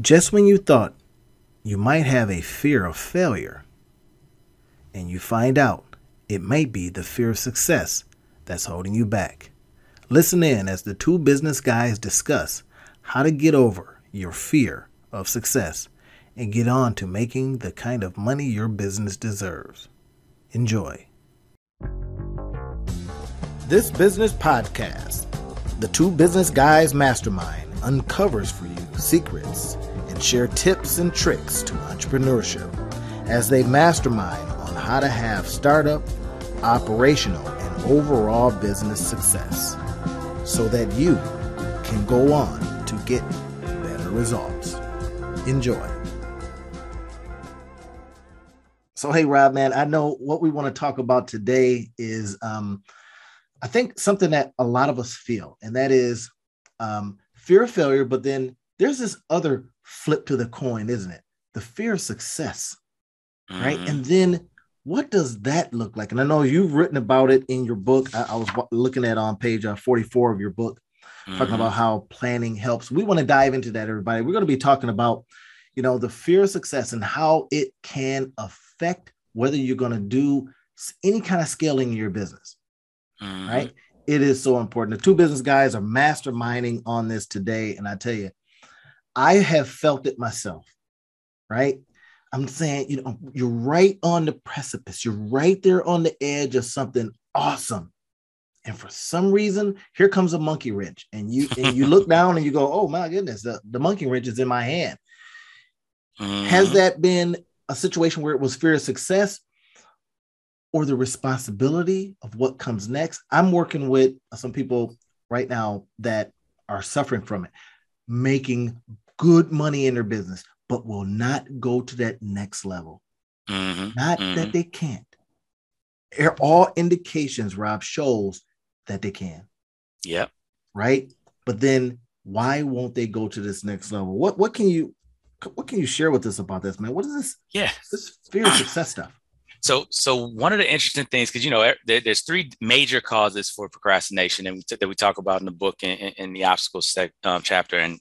Just when you thought you might have a fear of failure, and you find out it may be the fear of success that's holding you back. Listen in as the two business guys discuss how to get over your fear of success and get on to making the kind of money your business deserves. Enjoy. This business podcast, the Two Business Guys Mastermind, uncovers for you secrets and share tips and tricks to entrepreneurship as they mastermind on how to have startup, operational, and overall business success so that you can go on to get better results. Enjoy. So, hey, Rob, man, I know what we want to talk about today is, um, I think, something that a lot of us feel, and that is um, fear of failure. But then there's this other flip to the coin, isn't it? The fear of success, mm-hmm. right? And then what does that look like? And I know you've written about it in your book. I, I was looking at on page uh, 44 of your book, mm-hmm. talking about how planning helps. We want to dive into that, everybody. We're going to be talking about, you know, the fear of success and how it can affect whether you're going to do any kind of scaling in your business, mm-hmm. right? It is so important. The two business guys are masterminding on this today. And I tell you, I have felt it myself, right? I'm saying, you know, you're right on the precipice. You're right there on the edge of something awesome. And for some reason, here comes a monkey wrench. And you and you look down and you go, oh my goodness, the, the monkey wrench is in my hand. Mm-hmm. Has that been a situation where it was fear of success or the responsibility of what comes next? I'm working with some people right now that are suffering from it, making good money in their business, but will not go to that next level. Mm-hmm, not mm-hmm. that they can't. All indications, Rob, shows that they can. Yep. Right. But then why won't they go to this next level? What what can you what can you share with us about this, man? What is this? Yeah. This fear of success stuff. So, so one of the interesting things, because you know, there, there's three major causes for procrastination, and that we talk about in the book in, in the obstacles sec, um, chapter. And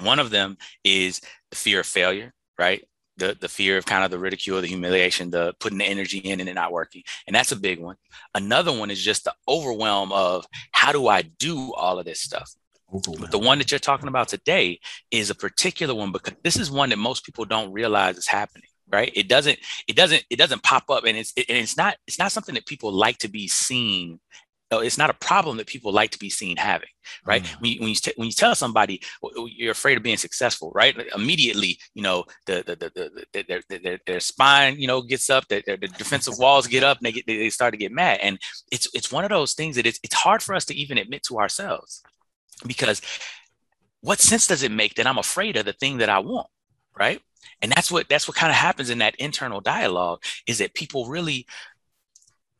one of them is the fear of failure, right? The, the fear of kind of the ridicule, the humiliation, the putting the energy in and it not working. And that's a big one. Another one is just the overwhelm of how do I do all of this stuff? But the one that you're talking about today is a particular one because this is one that most people don't realize is happening right it doesn't it doesn't it doesn't pop up and it's it, and it's not it's not something that people like to be seen it's not a problem that people like to be seen having, right? Mm. When you, when you, t- when you tell somebody you're afraid of being successful, right? Immediately, you know, the, the, the, the their, their, their spine, you know, gets up, their, their defensive walls get up and they get, they start to get mad. And it's, it's one of those things that it's, it's hard for us to even admit to ourselves because what sense does it make that I'm afraid of the thing that I want, right? And that's what, that's what kind of happens in that internal dialogue is that people really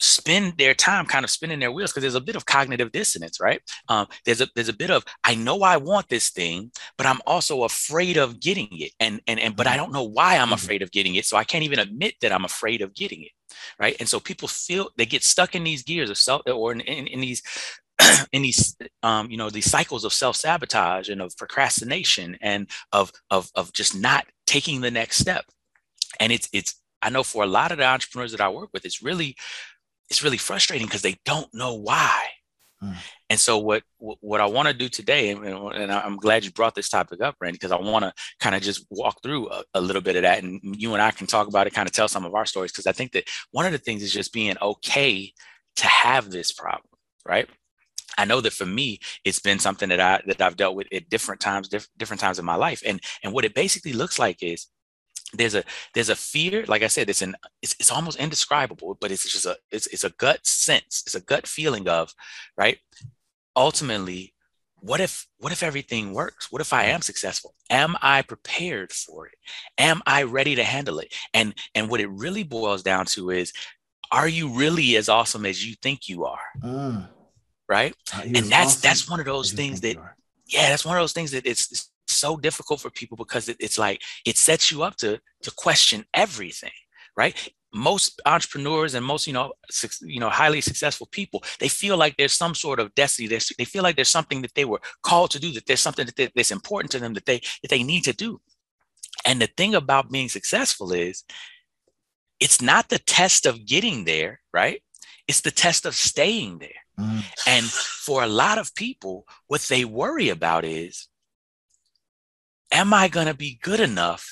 spend their time kind of spinning their wheels because there's a bit of cognitive dissonance right? Um, there's a there's a bit of i know i want this thing but i'm also afraid of getting it. And and, and but i don't know why i'm mm-hmm. afraid of getting it so i can't even admit that i'm afraid of getting it right? And so people feel they get stuck in these gears of self or in, in, in these in these um, you know these cycles of self-sabotage and of procrastination and of of of just not taking the next step and it's it's i know for a lot of the entrepreneurs that i work with it's really it's really frustrating because they don't know why. Mm. And so what what I want to do today, and, and, I'm glad you brought this topic up, Randy, because I want to kind of just walk through a, a, little bit of that, and you and I can talk about it, kind of tell some of our stories, because I think that one of the things is just being okay to have this problem, right? I know that for me, it's been something that I that I've dealt with at different times, diff- different times in my life, and and what it basically looks like is there's a there's a fear like i said it's an it's, it's almost indescribable but it's just a it's, it's a gut sense it's a gut feeling of right? Ultimately what if what if everything works? What if i am successful? Am i prepared for it? Am i ready to handle it? And and what it really boils down to is are you really as awesome as you think you are? Uh, right? And that's awesome. that's one of those things that yeah that's one of those things that it's, it's so difficult for people because it, it's like it sets you up to to question everything right? Most entrepreneurs and most you know you know highly successful people they feel like there's some sort of destiny. There's, they feel like there's something that they were called to do that there's something that they, that's important to them that they that they need to do. And the thing about being successful is it's not the test of getting there, right? It's the test of staying there. Mm. And for a lot of people, what they worry about is am I going to be good enough?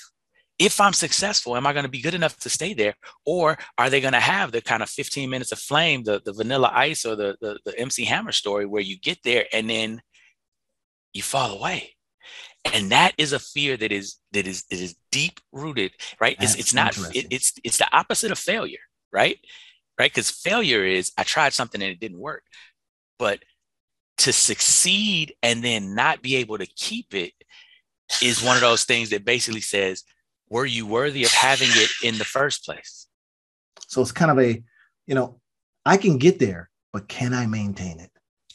If I'm successful, am I going to be good enough to stay there? Or are they going to have the kind of 15 minutes of flame, the, the vanilla ice or the, the, the MC Hammer story where you get there and then you fall away? and that is a fear that is that is that is deep rooted right it's, it's not it, it's it's the opposite of failure right right? Because failure is i tried something and it didn't work. But to succeed and then not be able to keep it is one of those things that basically says were you worthy of having it in the first place? So it's kind of a you know i can get there but can i maintain it?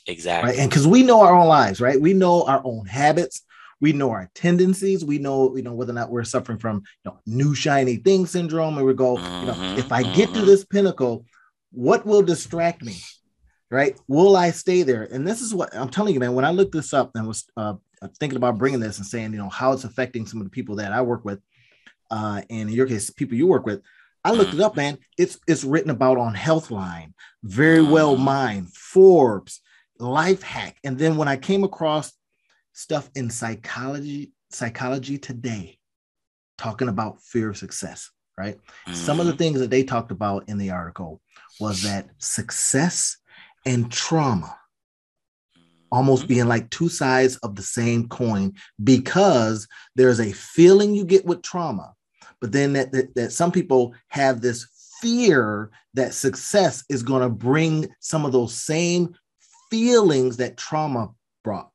Exactly. Right and because we know our own lives right? We know our own habits we know our tendencies. We know, you know, whether or not we're suffering from you know, new shiny thing syndrome. And we go, you know, if I get to mm-hmm. this pinnacle, what will distract me? Right? Will I stay there? And this is what I'm telling you, man. When I looked this up and was uh, thinking about bringing this and saying, you know, how it's affecting some of the people that I work with, uh, and in your case, people you work with, I looked it up, man. It's it's written about on Healthline, Verywell mm-hmm. Mind, Forbes, Lifehack, and then when I came across stuff in psychology, psychology today, talking about fear of success, right? Mm-hmm. Some of the mm-hmm. things that they talked about in the article was that success and trauma almost mm-hmm. being like two sides of the same coin because there's a feeling you get with trauma but then that, that, that some people have this fear that success is going to bring some of those same feelings that trauma brought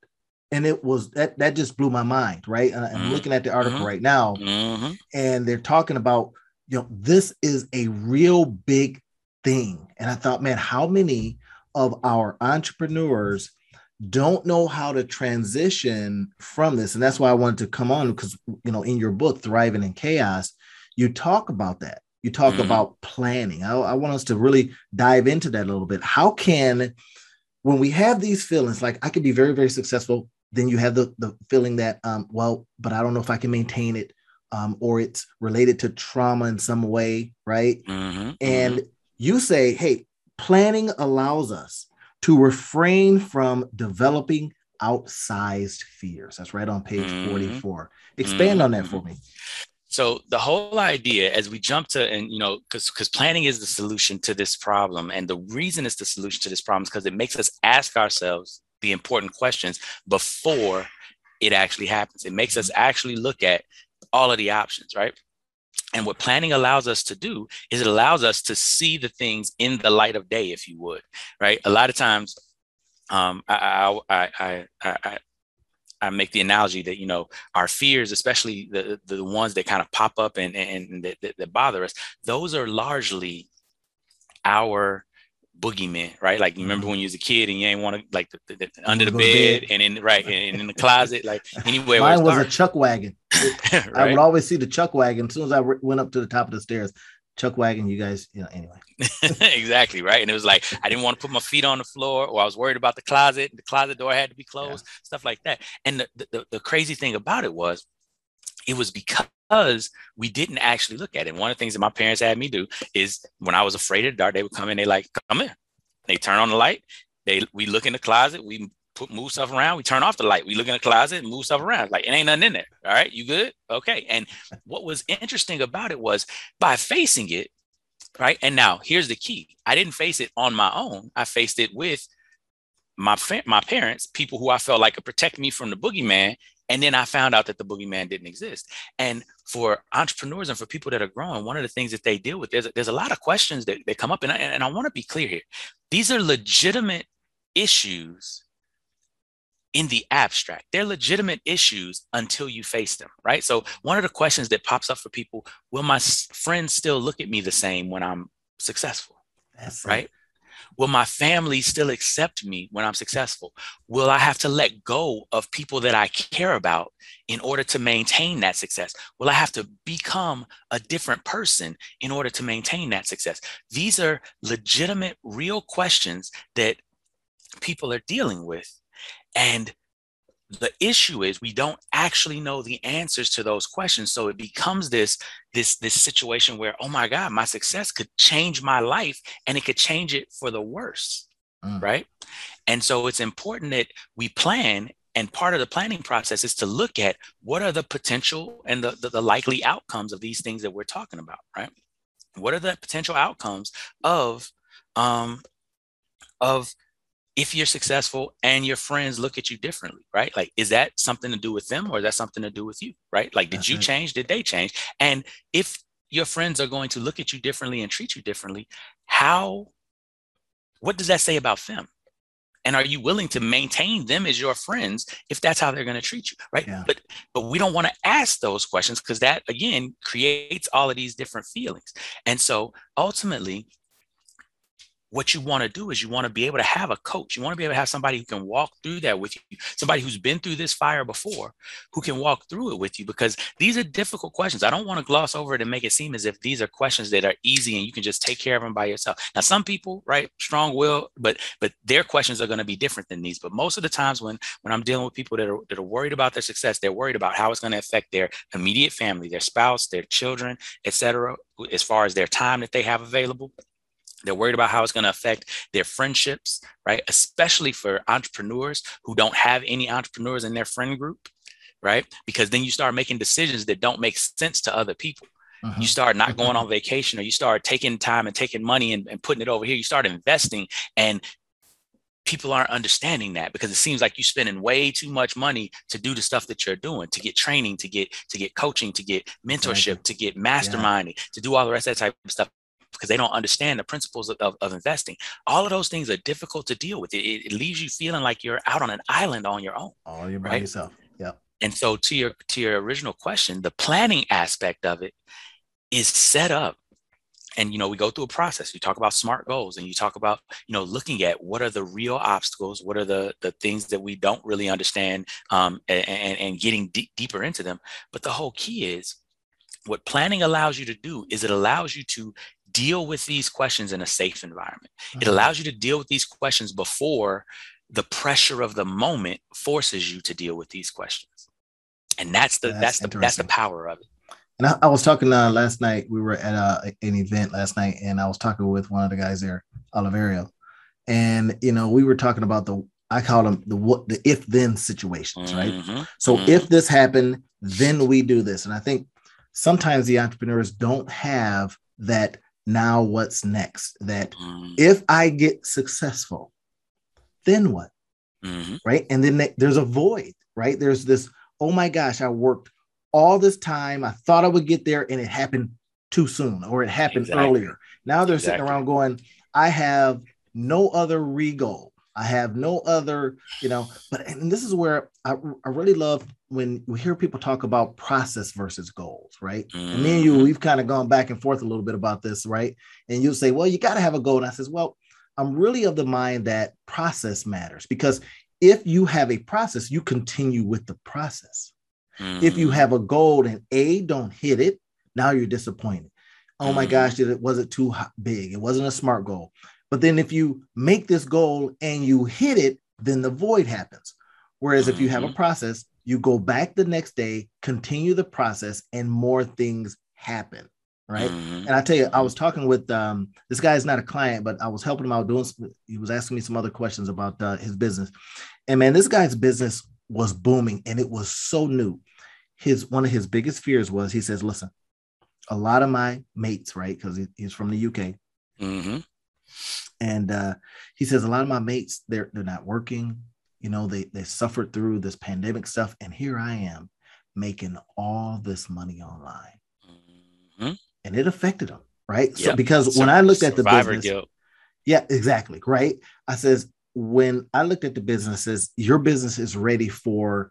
and it was that that just blew my mind right and i'm mm-hmm. looking at the article mm-hmm. right now mm-hmm. and they're talking about you know this is a real big thing and i thought man how many of our entrepreneurs don't know how to transition from this and that's why i wanted to come on because you know in your book thriving in chaos you talk about that you talk mm-hmm. about planning I, I want us to really dive into that a little bit how can when we have these feelings like i could be very very successful then you have the, the feeling that, um, well, but I don't know if I can maintain it, um, or it's related to trauma in some way, right? Mm-hmm, and mm-hmm. you say, hey, planning allows us to refrain from developing outsized fears. That's right on page mm-hmm, 44. Expand on that for mm-hmm. me. So the whole idea, as we jump to, and you know, because because planning is the solution to this problem, and the reason it's the solution to this problem is because it makes us ask ourselves the important questions before it actually happens. It makes us actually look at all of the options, right? And what planning allows us to do is it allows us to see the things in the light of day, if you would, right? A lot of times, um, I, I, I, I, I make the analogy that you know our fears, especially the the ones that kind of pop up and and, that, that, that bother us, those are largely our boogeyman, right? Like you remember mm-hmm. when you was a kid and you ain't want to like the, the, the, under the bed, bed, and in right and in the closet, like anywhere. Mine was dark. a chuck wagon. right? I would always see the chuck wagon as soon as I went up to the top of the stairs. Chuck wagon, you guys, you know, anyway. exactly, right. And it was like I didn't want to put my feet on the floor, or I was worried about the closet. The closet door had to be closed, yeah. stuff like that. And the, the the crazy thing about it was, it was because because we didn't actually look at it. One of the things that my parents had me do is when I was afraid of the dark, they would come in, they like, come in. They turn on the light. They we look in the closet, we put move stuff around, we turn off the light, we look in the closet and move stuff around. Like it ain't nothing in there. All right, you good? Okay. And what was interesting about it was by facing it, right? And now here's the key. I didn't face it on my own. I faced it with my fa- my parents, people who I felt like could protect me from the boogeyman, and then I found out that the boogeyman didn't exist. And for entrepreneurs and for people that are growing, one of the things that they deal with, there's, there's a lot of questions that, that come up. And I, and I want to be clear here. These are legitimate issues in the abstract. They're legitimate issues until you face them, right? So one of the questions that pops up for people, will my friends still look at me the same when I'm successful? That's right. Will my family still accept me when I'm successful? Will I have to let go of people that I care about in order to maintain that success? Will I have to become a different person in order to maintain that success? These are legitimate, real questions that people are dealing with. And the issue is we don't actually know the answers to those questions. So it becomes this this this situation where oh my god my success could change my life and it could change it for the worse mm. right? And so it's important that we plan and part of the planning process is to look at what are the potential and the, the, the likely outcomes of these things that we're talking about right? What are the potential outcomes of um of if you're successful and your friends look at you differently, right? Like, is that something to do with them or is that something to do with you, right? Like, did you mm-hmm. change? Did they change? And if your friends are going to look at you differently and treat you differently, how, what does that say about them? And are you willing to maintain them as your friends if that's how they're going to treat you, right? Yeah. But but we don't want to ask those questions because that again creates all of these different feelings. And so ultimately, what you want to do is you want to be able to have a coach. You want to be able to have somebody who can walk through that with you, somebody who's been through this fire before, who can walk through it with you because these are difficult questions. I don't want to gloss over it and make it seem as if these are questions that are easy and you can just take care of them by yourself. Now, some people, right, strong will, but but their questions are going to be different than these. But most of the times when when I'm dealing with people that are that are worried about their success, they're worried about how it's going to affect their immediate family, their spouse, their children, etc. As far as their time that they have available they're worried about how it's going to affect their friendships, right? Especially for entrepreneurs who don't have any entrepreneurs in their friend group, right? Because then you start making decisions that don't make sense to other people. Uh-huh. You start not going on vacation or you start taking time and taking money and, and putting it over here. You start investing and people aren't understanding that because it seems like you're spending way too much money to do the stuff that you're doing to get training to get to get coaching to get mentorship to get masterminding yeah. to do all the rest of that type of stuff because they don't understand the principles of, of, of, investing. All of those things are difficult to deal with. It, it, leaves you feeling like you're out on an island on your own. All you by right? yourself. Yeah. And so to your to your original question, the planning aspect of it is set up. And you know, we go through a process. You talk about smart goals and you talk about, you know, looking at what are the real obstacles, what are the the things that we don't really understand, um, and, and, and getting d- deeper into them. But the whole key is what planning allows you to do is it allows you to deal with these questions in a safe environment. It allows you to deal with these questions before the pressure of the moment forces you to deal with these questions. And that's the that's, that's the that's the power of it. And I, I was talking uh, last night. We were at uh, an event last night, and I was talking with one of the guys there, Oliverio, and you know we were talking about the I call them the what the if then situations, right? Mm-hmm. So mm-hmm. if this happened, then we do this, and I think sometimes the entrepreneurs don't have that now what's next that mm-hmm. if i get successful then what mm-hmm. right and then there's a void right there's this oh my gosh i worked all this time i thought i would get there and it happened too soon or it happened exactly. earlier now they're exactly. sitting around going i have no other regal I have no other, you know, but and this is where I, I really love when we hear people talk about process versus goals, right? Mm-hmm. And me and you, mm-hmm. we've kind of gone back and forth a little bit about this, right? And you'll say, well, you got to have a goal. And I says, well, I'm really of the mind that process matters because if you have a process, you continue with the process. Mm-hmm. If you mm-hmm. have a goal and A, don't hit it, now you're disappointed. Oh my mm-hmm. gosh, it was it too big? It wasn't a smart goal. But then if you make this goal and you hit it, then the void happens. Whereas mm-hmm. if you have a mm-hmm. process, you go back the next day, continue the process, and more things happen. Right. Mm-hmm. And I tell you, I was talking with um, this guy is not a client, but I was helping him out doing. Some, he was asking me some other questions about uh, his business, and man, this guy's business was booming, and it was so new. His one of his biggest fears was he says, "Listen, a lot of my mates, right, because he, he's from the UK, mm-hmm. And uh, he says a lot of my mates they're they're not working. You know, they they suffered through this pandemic stuff, and here I am making all this money online, mm-hmm. and it affected them, right? Yep. So because when I looked at the business, guilt. yeah, exactly, right. I says when I looked at the businesses, your business is ready for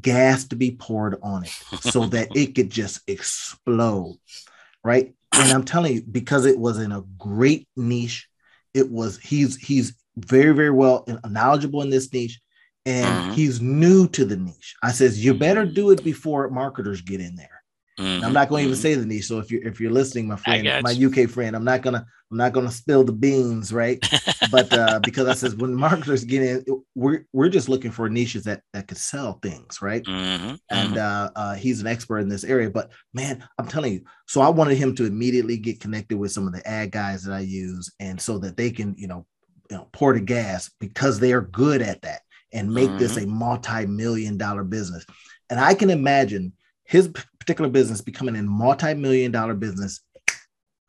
gas to be poured on it so that it could just explode, right? And I'm telling you, because it was in a great niche it was he's he's very very well knowledgeable in this niche and mm-hmm. he's new to the niche i says you better do it before marketers get in there Mm-hmm. I'm not going to even mm-hmm. say the niche. So if you're if you're listening, my friend, my UK friend, I'm not gonna I'm not gonna spill the beans, right? but uh, because I says when marketers get in, we're we're just looking for niches that that could sell things, right? Mm-hmm. And mm-hmm. uh, uh, he's an expert in this area. But man, I'm telling you, so I wanted him to immediately get connected with some of the ad guys that I use, and so that they can you know, you know pour the gas because they are good at that and make this mm-hmm. a multi-million dollar business. And I can imagine his particular business becoming a multi-million dollar business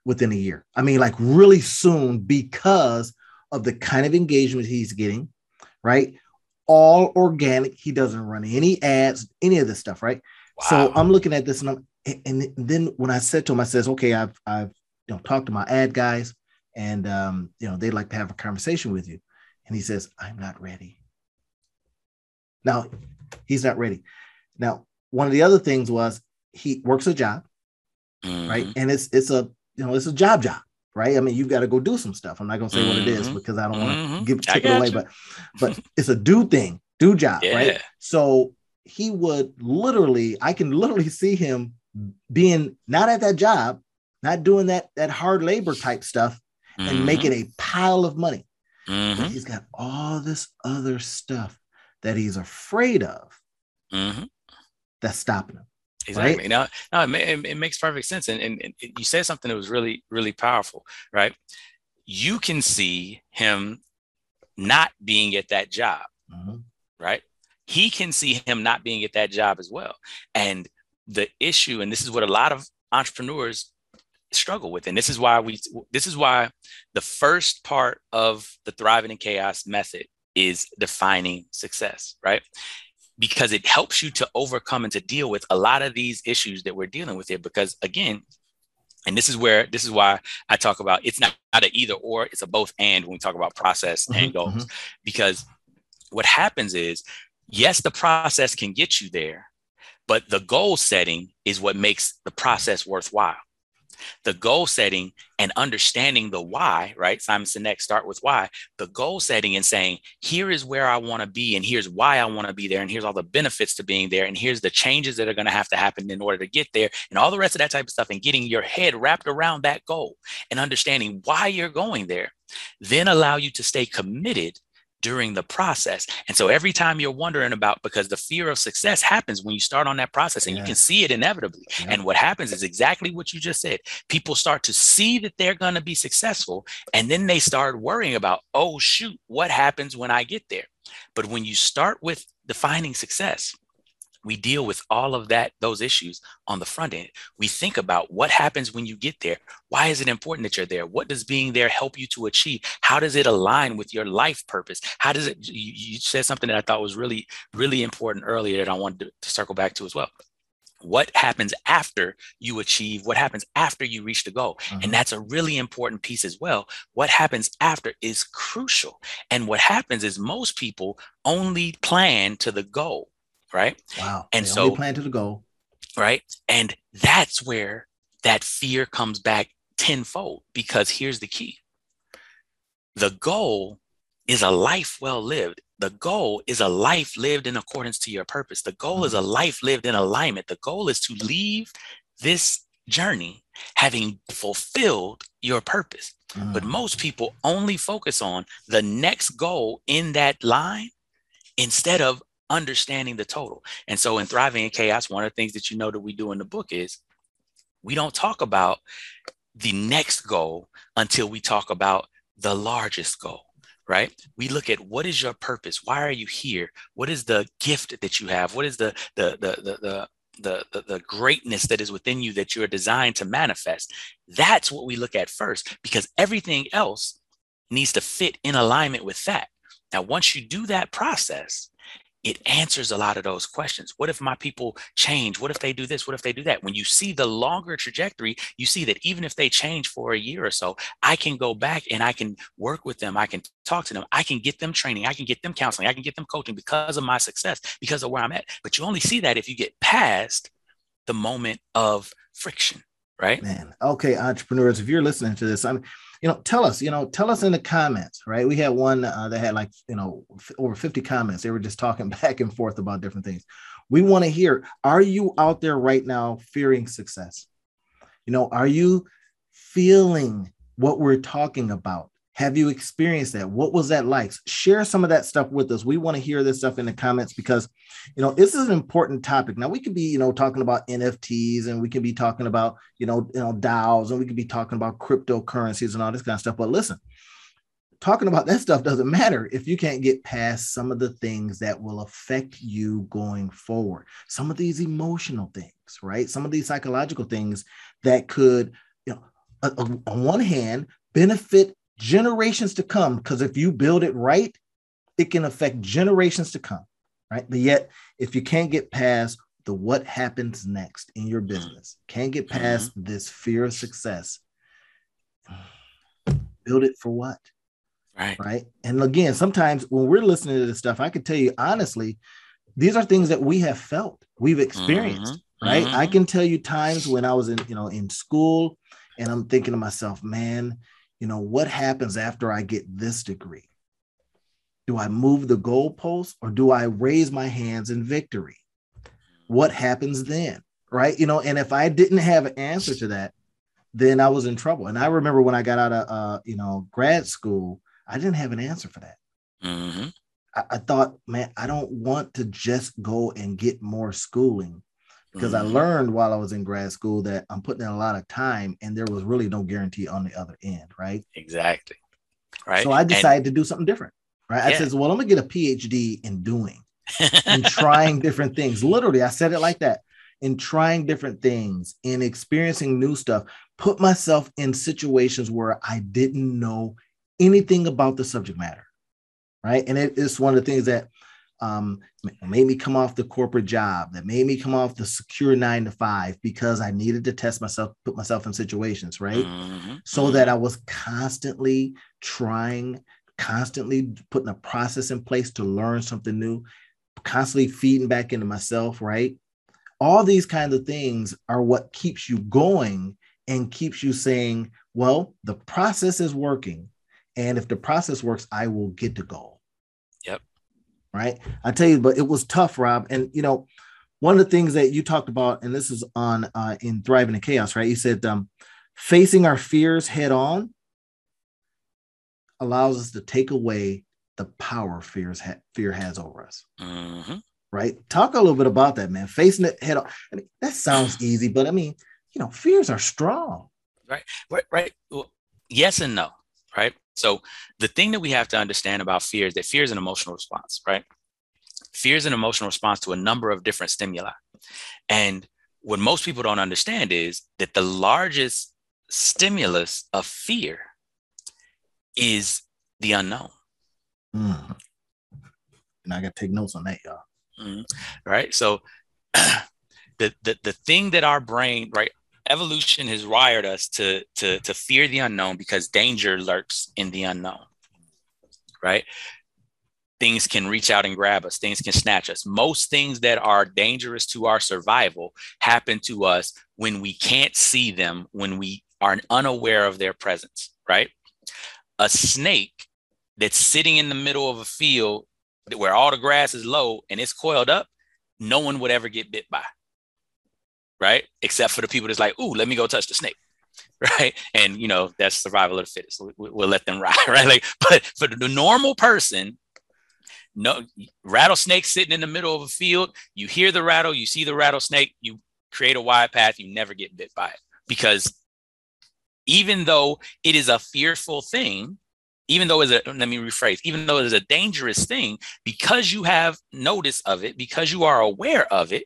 within a year. I mean, like really soon because of the kind of engagement he's getting, right? All organic. He doesn't run any ads, any of this stuff, right? Wow. So I'm looking at this and I'm and then when I said to him, I says, okay, I've I've you know talked to my ad guys and um, you know, they'd like to have a conversation with you. And he says, I'm not ready. Now, he's not ready. Now, one of the other things was he works a job, mm-hmm. right? And it's it's a you know it's a job job, right? I mean, you've got to go do some stuff. I'm not gonna say mm-hmm. what it is mm-hmm. because I don't want to mm-hmm. give take it away, you. but but it's a do thing, do job, yeah. right? So he would literally, I can literally see him being not at that job, not doing that that hard labor type stuff, and mm-hmm. making a pile of money. But mm-hmm. he's got all this other stuff that he's afraid of that's stopping him. Exactly. Right? Now, no, it, it, makes perfect sense. And, and, and you said something that was really, really powerful, right? You can see him not being at that job, mm-hmm. right? He can see him not being at that job as well. And the issue, and this is what a lot of entrepreneurs struggle with, and this is why we, this is why the first part of the thriving in chaos method is defining success, right? Because it helps you to overcome and to deal with a lot of these issues that we're dealing with here. Because again, and this is where this is why I talk about it's not, not an either or, it's a both and when we talk about process mm-hmm, and goals. Mm-hmm. Because what happens is, yes, the process can get you there, but the goal setting is what makes the process worthwhile the goal setting and understanding the why, right? Simon Sinek start with why. The goal setting and saying, here is where I want to be, and here's why I want to be there, and here's all the benefits to being there, and here's the changes that are going to have to happen in order to get there, and all the rest of that type of stuff, and getting your head wrapped around that goal and understanding why you're going there, then allow you to stay committed during the process. And so every time you're wondering about, because the fear of success happens when you start on that process and yeah. you can see it inevitably. Yeah. And what happens is exactly what you just said. People start to see that they're going to be successful. And then they start worrying about, oh, shoot, what happens when I get there? But when you start with defining success, we deal with all of that those issues on the front end. We think about what happens when you get there. Why is it important that you're there? What does being there help you to achieve? How does it align with your life purpose? How does it you, you said something that i thought was really really important earlier that i wanted to, to circle back to as well. What happens after you achieve what happens after you reach the goal? Mm-hmm. and that's a really important piece as well. What happens after is crucial. And what happens is most people only plan to the goal right? Wow. And they so plan to the goal. Right. And that's where that fear comes back tenfold because here's the key. The goal is a life well lived. The goal is a life lived in accordance to your purpose. The goal mm-hmm. is a mm-hmm. life lived in alignment. The goal is to leave this journey having fulfilled your purpose. Mm-hmm. But mm. most people only focus on the next goal in that line instead of understanding the total. And so in Thriving in Chaos, one of the things that you know that we do in the book is we don't talk about the next goal until we talk about the largest goal right? We look at what is your purpose? Why are you here? What is the gift that you have? What is the the the the, the the, the, the greatness that is within you that you're designed to manifest? That's what we look at first because everything else needs to fit in alignment with that. Now once you do that process it answers a lot of those questions. What if my people change? What if they do this? What if they do that? When you see the longer trajectory, you see that even if they change for a year or so, I can go back and I can work with them. I can talk to them. I can get them training. I can get them counseling. I can get them coaching because of my success, because of where I'm at. But you only see that if you get past the moment of friction, right? Man, okay, entrepreneurs, if you're listening to this, I'm you know, tell us, you know, tell us in the comments, right? We had one uh, that had like, you know, f- over 50 comments. They were just talking back and forth about different things. We want to hear are you out there right now fearing success? You know, are you feeling what we're talking about? Have you experienced that? What was that like? Share some of that stuff with us. We want to hear this stuff in the comments because, you know, this is an important topic. Now we could be, you know, talking about NFTs and we can be talking about, you know, you know, DAOs and we could be talking about cryptocurrencies and all this kind of stuff. But listen, talking about that stuff doesn't matter if you can't get past some of the things that will affect you going forward. Some of these emotional things, right? Some of these psychological things that could, you know, on one hand, benefit generations to come because if you build it right it can affect generations to come right but yet if you can't get past the what happens next in your business can't get past mm-hmm. this fear of success build it for what right right and again sometimes when we're listening to this stuff i can tell you honestly these are things that we have felt we've experienced mm-hmm. right mm-hmm. i can tell you times when i was in you know in school and i'm thinking to myself man you know, what happens after I get this degree? Do I move the goalpost or do I raise my hands in victory? What happens then? Right. You know, and if I didn't have an answer to that, then I was in trouble. And I remember when I got out of, uh, you know, grad school, I didn't have an answer for that. Mm-hmm. I, I thought, man, I don't want to just go and get more schooling because mm-hmm. I learned while I was in grad school that I'm putting in a lot of time and there was really no guarantee on the other end, right? Exactly. Right. So I decided and, to do something different, right? Yeah. I said, well, I'm gonna get a PhD in doing and trying different things. Literally, I said it like that in trying different things, in experiencing new stuff, put myself in situations where I didn't know anything about the subject matter, right? And it is one of the things that um, made me come off the corporate job, that made me come off the secure nine to five because I needed to test myself, put myself in situations, right? Mm-hmm. So mm-hmm. that I was constantly trying, constantly putting a process in place to learn something new, constantly feeding back into myself, right? All these kinds of things are what keeps you going and keeps you saying, well, the process is working. And if the process works, I will get the goal right? I tell you, but it was tough, Rob. And you know, one of the things that you talked about, and this is on uh, in Thriving in Chaos, right? You said um, facing our fears head on allows us to take away the power fears ha- fear has over us. Mm-hmm. Right? Talk a little bit about that, man. Facing it head on. I mean, that sounds easy, but I mean, you know, fears are strong. Right. Right. Right. Well, yes and no. Right. So the thing that we have to understand about fear is that fear is an emotional response, right? Fear is an emotional response to a number of different stimuli. And what most people don't understand is that the largest stimulus of fear is the unknown. Mm. And I got to take notes on that, y'all. Mm-hmm. Right. So the, the the thing that our brain, right, evolution has wired us to to to fear the unknown because danger lurks in the unknown right? Things can reach out and grab us. Things can snatch us. Most things that are dangerous to our survival happen to us when we can't see them when we are unaware of their presence right? A snake that's sitting in the middle of a field where all the grass is low and it's coiled up no one would ever get bit by right? Except for the people that's like, ooh, let me go touch the snake, right? And you know that's survival of the fittest. We, will let them ride, right? Like, but for the normal person, no rattlesnake sitting in the middle of a field, you hear the rattle, you see the rattlesnake, you create a wide path, you never get bit by it because even though it is a fearful thing, even though it's a let me rephrase, even though it is a dangerous thing, because you have notice of it, because you are aware of it,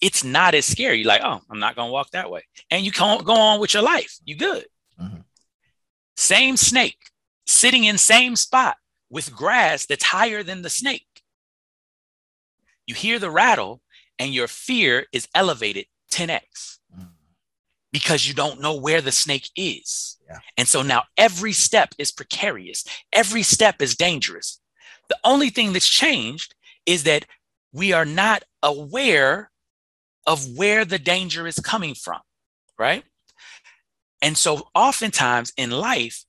it's not as scary. You're like, oh, I'm not gonna walk that way, and you can't go on with your life. You good. Mm-hmm. Same snake sitting in same spot with grass that's higher than the snake. You hear the rattle, and your fear is elevated 10x mm-hmm. because you don't know where the snake is. Yeah. And so now every step is precarious. Every step is dangerous. The only thing that's changed is that we are not aware of where the danger is coming from, right? And so oftentimes in life,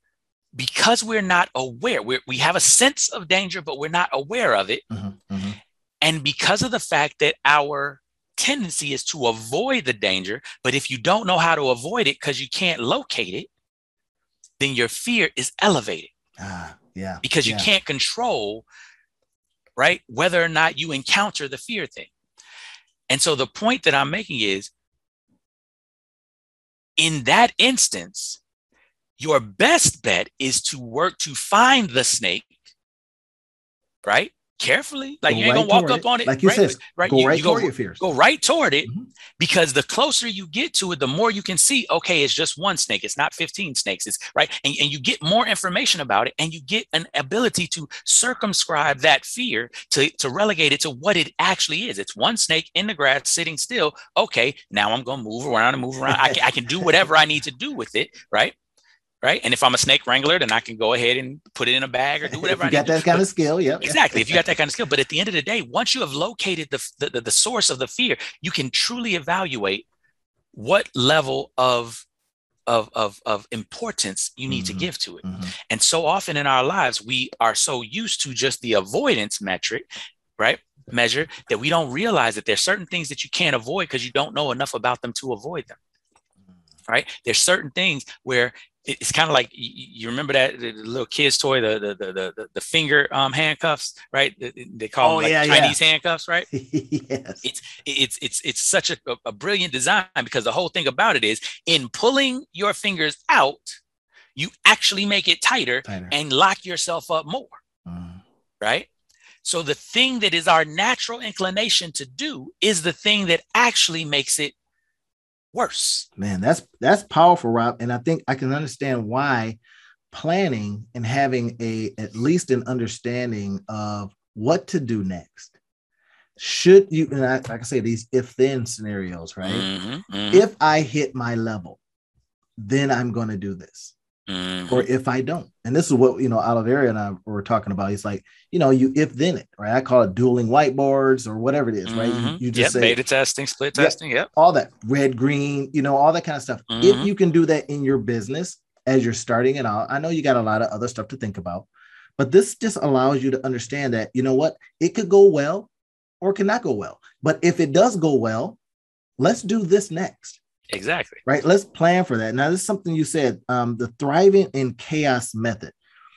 because we're not aware, we're, we have a sense of danger, but we're not aware of it. Mm-hmm, mm-hmm. And because of the fact that our tendency is to avoid the danger, but if you don't know how to avoid it because you can't locate it, then your fear is elevated. Ah, yeah. Because you yeah. can't control, right, whether or not you encounter the fear thing. And so the point that I'm making is in that instance, your best bet is to work to find the snake, right? Carefully, like Go you ain't right gonna walk up on it, Like you right? said, right? go you, right you go, toward your fears. go right toward it Mhm. because the closer you get to it, the more you can see, okay, it's just one snake, it's not 15 snakes, it's right. And, and you get more information about it and you get an ability to circumscribe that fear to, to relegate it to what it actually is. It's one snake in the grass sitting still. Okay, now I'm gonna move around and move around. I can, I can do whatever I need to do with it, right? Right. And if I'm a snake wrangler, then I can go ahead and put it in a bag or do whatever if you I got that kind of skill, yeah. exactly if you got that kind of skill but at the end of the day once you have located the, the the source of the fear you can truly evaluate what level of of of, of importance you need Mhm. to give to it Mhm. and so often in our lives we are so used to just the avoidance metric right measure that we don't realize that there's certain things that you can't avoid because you don't know enough about them to avoid them right there's certain things where it's kind of like you, remember that little kid's toy the the the the, the finger um handcuffs right they, call Oh, them like yeah, yeah. chinese handcuffs right yes. it's it's it's it's such a, a brilliant design because the whole thing about it is in pulling your fingers out you actually make it tighter Tighter. and lock yourself up more Mhm. right so the thing that is our natural inclination to do is the thing that actually makes it worse Man, that's that's powerful, Rob. And I think I can understand why planning and having a at least an understanding of what to do next. Should you and I, like I say these if then scenarios, right? Mhm, mhm, If I hit my level, then I'm going to do this. Mhm. Or if I don't, and this is what you know, Oliveria and I were talking about. It's like you know, you if then it, right? I call it dueling whiteboards or whatever it is, right? You, Mhm. you just yep, say beta testing split Yep. testing yep all that red green you know all that kind of stuff if Mhm. you can do that in your business as you're starting it out i know you got a lot of other stuff to think about but this just allows you to understand that you know what it could go well or it cannot go well but if it does go well let's do this next exactly right let's plan for that now this is something you said um, the thriving in chaos method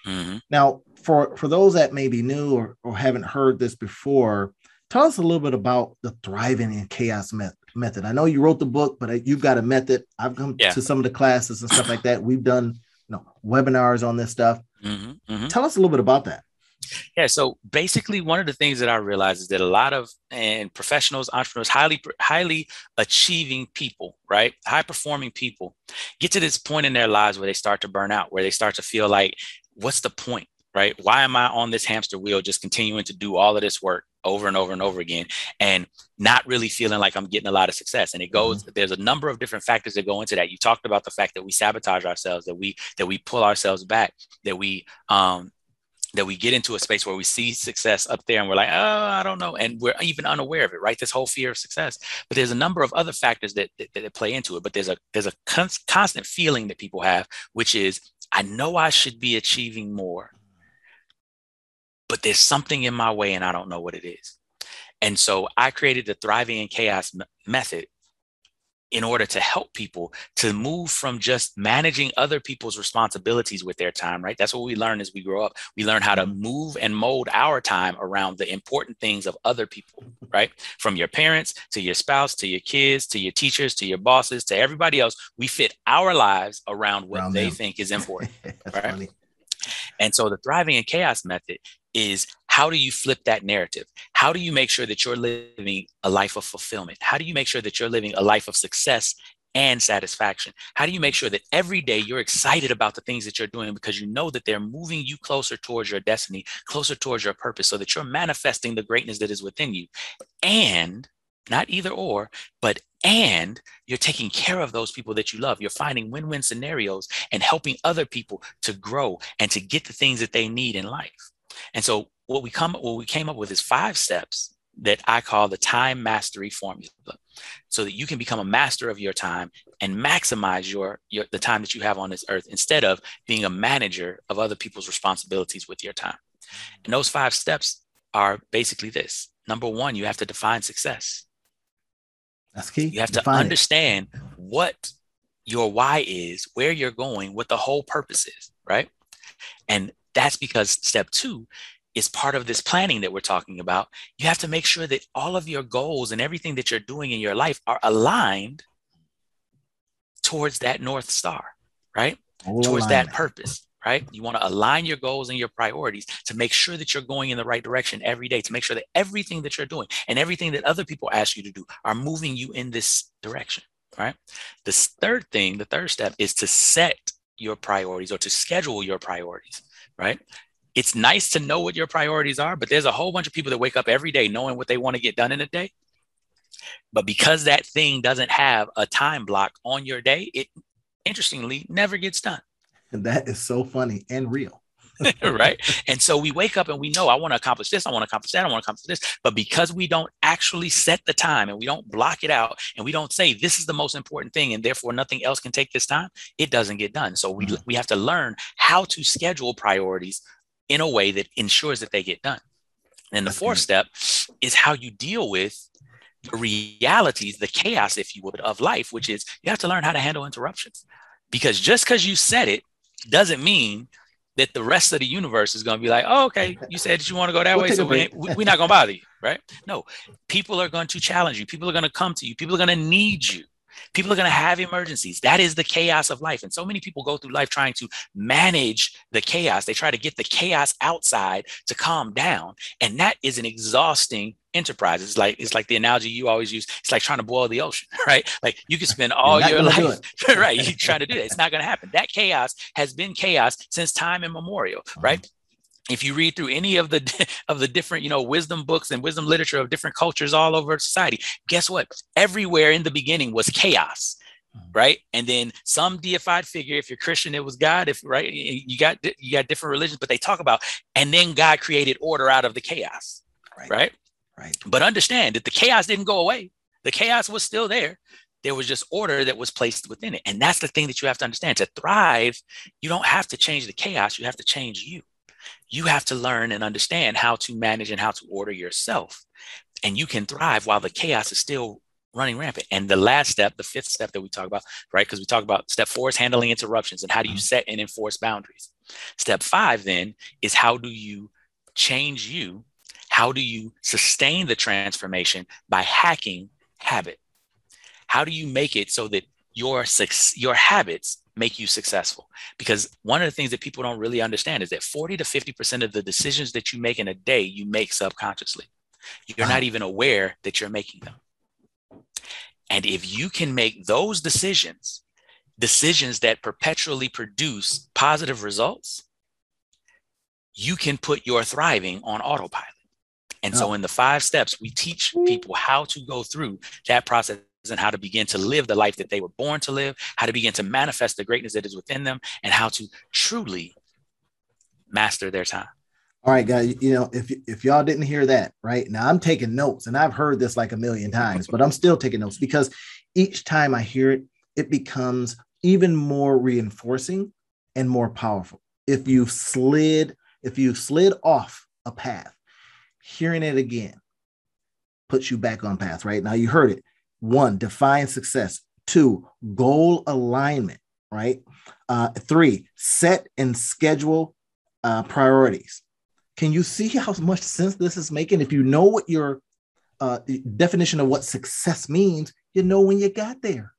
Mhm. now, for for those that may be new or, or haven't heard this before, tell us a little bit about the thriving in chaos method. Method. I know you wrote the book, but you've got a method. I've come Yeah. to some of the classes and stuff like that. We've done, you know, webinars on this stuff. Mhm. Mhm. Tell us a little bit about that. Yeah. So basically, one of the things that I realize is that a lot of and professionals, entrepreneurs, highly highly achieving people, right, high performing people, get to this point in their lives where they start to burn out, where they start to feel like, what's the point, right? Why am I on this hamster wheel, just continuing to do all of this work over and over and over again, and not really feeling like I'm getting a lot of success? And it goes. There's a number of different factors that go into that. You talked about the fact that we sabotage ourselves, that we that we pull ourselves back, that we um that we get into a space where we see success up there and we're like, oh, I don't know. And we're even unaware of it, right? This whole fear of success. But there's a number of other factors that, that, that play into it. But there's a there's a con- constant feeling that people have, which is, I know I should be achieving more, but there's something in my way and I don't know what it is. And so I created the Thriving in Chaos m- method in order to help people to move from just managing other people's responsibilities with their time, right? That's what we learn as we grow up. We learn how to move and mold our time around the important things of other people, right? From your parents to your spouse to your kids to your teachers to your bosses to everybody else. We fit our lives around what Around they them. think is important. Right. funny. And so the thriving in chaos method is how do you flip that narrative? How do you make sure that you're living a life of fulfillment? How do you make sure that you're living a life of success and satisfaction? How do you make sure that every day you're excited about the things that you're doing because you know that they're moving you closer towards your destiny, closer towards your purpose, so that you're manifesting the greatness that is within you? And not either or, but and you're taking care of those people that you love. You're finding win win scenarios and helping other people to grow and to get the things that they need in life. And so what we come what we came up with is five steps that I call the time mastery formula so that you can become a master of your time and maximize your, your the time that you have on this earth instead of being a manager of other people's responsibilities with your time. And those five steps are basically this. number one, you have to define success. That's key. You have to Define it. understand what your why is, where you're going, what the whole purpose is, right? And that's because step two is part of this planning that we're talking about. You have to make sure that all of your goals and everything that you're doing in your life are aligned towards that North Star, right? Towards that purpose, right? You want to align your goals and your priorities to make sure that you're going in the right direction every day, to make sure that everything that you're doing and everything that other people ask you to do are moving you in this direction, right? The third thing, the third step is to set your priorities or to schedule your priorities, right? It's nice to know what your priorities are, but there's a whole bunch of people that wake up every day knowing what they want to get done in a day. But because that thing doesn't have a time block on your day, it interestingly never gets done. And that is so funny and real. right? And so we wake up and we know I want to accomplish this, I want to accomplish that, I want to accomplish this. But because we don't actually set the time and we don't block it out and we don't say this is the most important thing and therefore nothing else can take this time, it doesn't get done. So we mm. we have to learn how to schedule priorities in a way that ensures that they get done. And the fourth step is how you deal with the realities, the chaos, if you would, of life, which is you have to learn how to handle interruptions. Because just because you said it doesn't mean that the rest of the universe is going to be like, oh, okay, you said that you want to go that We'll way, so a we break. ain't- we- we're not going to bother you, right? No, people are going to challenge you. People are going to come to you. People are going to need you. People are going to have emergencies. That is the chaos of life. And so many people go through life trying to manage the chaos. They try to get the chaos outside to calm down. And that is an exhausting enterprise. It's like it's like the analogy you always use. It's like trying to boil the ocean, right? Like you can spend all your life, right? You try to do that. It's not going to happen. That chaos has been chaos since time immemorial, right? If you read through any of the of the different you know wisdom books and wisdom literature of different cultures all over society guess what? Everywhere in the beginning was chaos Mhm. right? And then some deified figure if you're christian it was god if right you got you got different religions but they talk about and then god created order out of the chaos Right. right? Right. but understand that the chaos didn't go away. The chaos was still there. There was just order that was placed within it. And that's the thing that you have to understand. To thrive you don't have to change the chaos you have to change you you have to learn and understand how to manage and how to order yourself. And you can thrive while the chaos is still running rampant. And the last step, the fifth step that we talk about, right? Because we talk about step four is handling interruptions and how do you Mhm. set and enforce boundaries. Step five then is how do you change you? How do you sustain the transformation by hacking habit? How do you make it so that your your habits make you successful? Because one of the things that people don't really understand is that 40 to 50% of the decisions that you make in a day, you make subconsciously. You're not even aware that you're making them. And if you can make those decisions, decisions that perpetually produce positive results, you can put your thriving on autopilot. And so, in the five steps, we teach people how to go through that process and how to begin to live the life that they were born to live, how to begin to manifest the greatness that is within them, and how to truly master their time. All right, guys. You know, if if y'all didn't hear that, right now, I'm taking notes, and I've heard this like a million times, but I'm still taking notes because each time I hear it, it becomes even more reinforcing and more powerful. If you've slid, if you've slid off a path, hearing it again puts you back on path. Right now, you heard it. One, define success. Two, goal alignment. Right. Uh, three, set and schedule uh, priorities. Can you see how much sense this is making? If you know what your uh, definition of what success means, you know when you got there,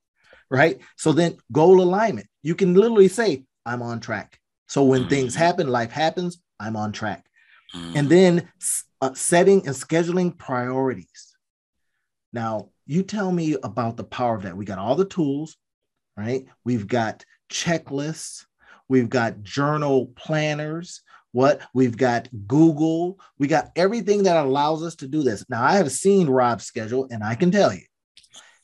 right? So then goal alignment. You can literally say, I'm on track. So when things Mhm. happen, life happens, I'm on track. Mm. And then uh, setting and scheduling priorities. Now, you tell me about the power of that. We got all the tools, right? We've got checklists, we've got journal planners. What we've got Google, we got everything that allows us to do this. Now, I have seen Rob's schedule, and I can tell you,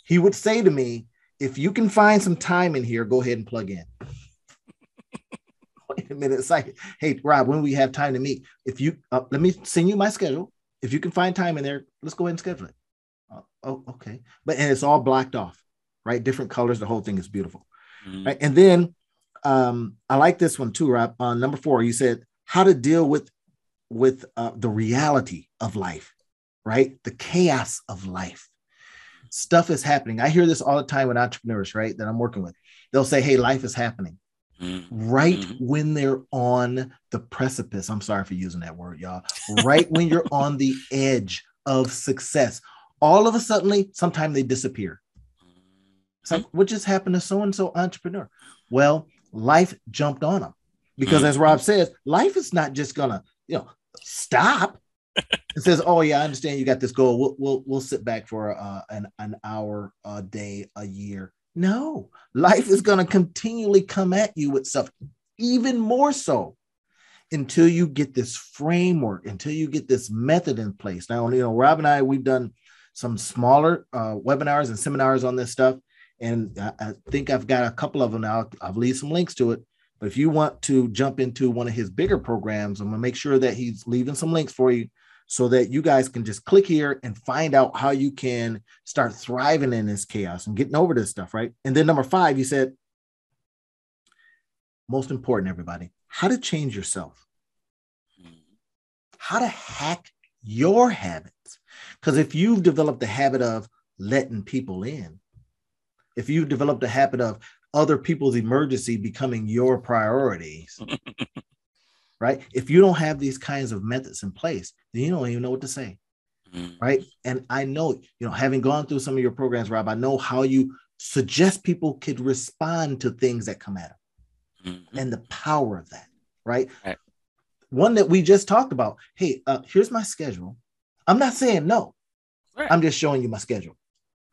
he would say to me, if you can find some time in here, go ahead and plug in. Wait a minute. It's like, hey, Rob, when we have time to meet, if you uh, let me send you my schedule. If you can find time in there, let's go ahead and schedule it. Oh, okay. But and it's all blocked off, right? Different colors. The whole thing is beautiful, Mm. right? And then um, I like this one too, Rob. Uh, number four, you said how to deal with with uh, the reality of life. right? The chaos of life. Stuff is happening. I hear this all the time with entrepreneurs, right? That I'm working with. They'll say, Hey, life is happening. Mm-hmm. Right mm-hmm. when they're on the precipice. I'm sorry for using that word, y'all. Right when you're on the edge of success, all of a sudden, sometime they disappear. It's like, what just happened to so and so entrepreneur? Well, life jumped on them because, mm-hmm. as Rob says, life is not just gonna, you know, stop. it says, "Oh yeah, I understand you got this goal. We'll we'll, we'll sit back for uh, an an hour, a day, a year." No, life is going to continually come at you with stuff, even more so until you get this framework, until you get this method in place. Now, you know, Rob and I, we've done some smaller uh, webinars and seminars on this stuff. And I, I, think I've got a couple of them now. I'll leave some links to it. But if you want to jump into one of his bigger programs, I'm going to make sure that he's leaving some links for you so that you guys can just click here and find out how you can start thriving in this chaos and getting over this stuff, right? And then number five, you said, most important, everybody, how to change yourself, how to hack your habits. Because if you've developed the habit of letting people in, if you've developed the habit of other people's emergency becoming your priorities, right? If you don't have these kinds of methods in place, then you don't even know what to say, mm-hmm. right? And I know, you know, having gone through some of your programs, Rob, I know how you suggest people could respond to things that come at them mm-hmm. and the power of that, right? right? One that we just talked about. Hey, uh, here's my schedule. I'm not saying no. Right. I'm just showing you my schedule.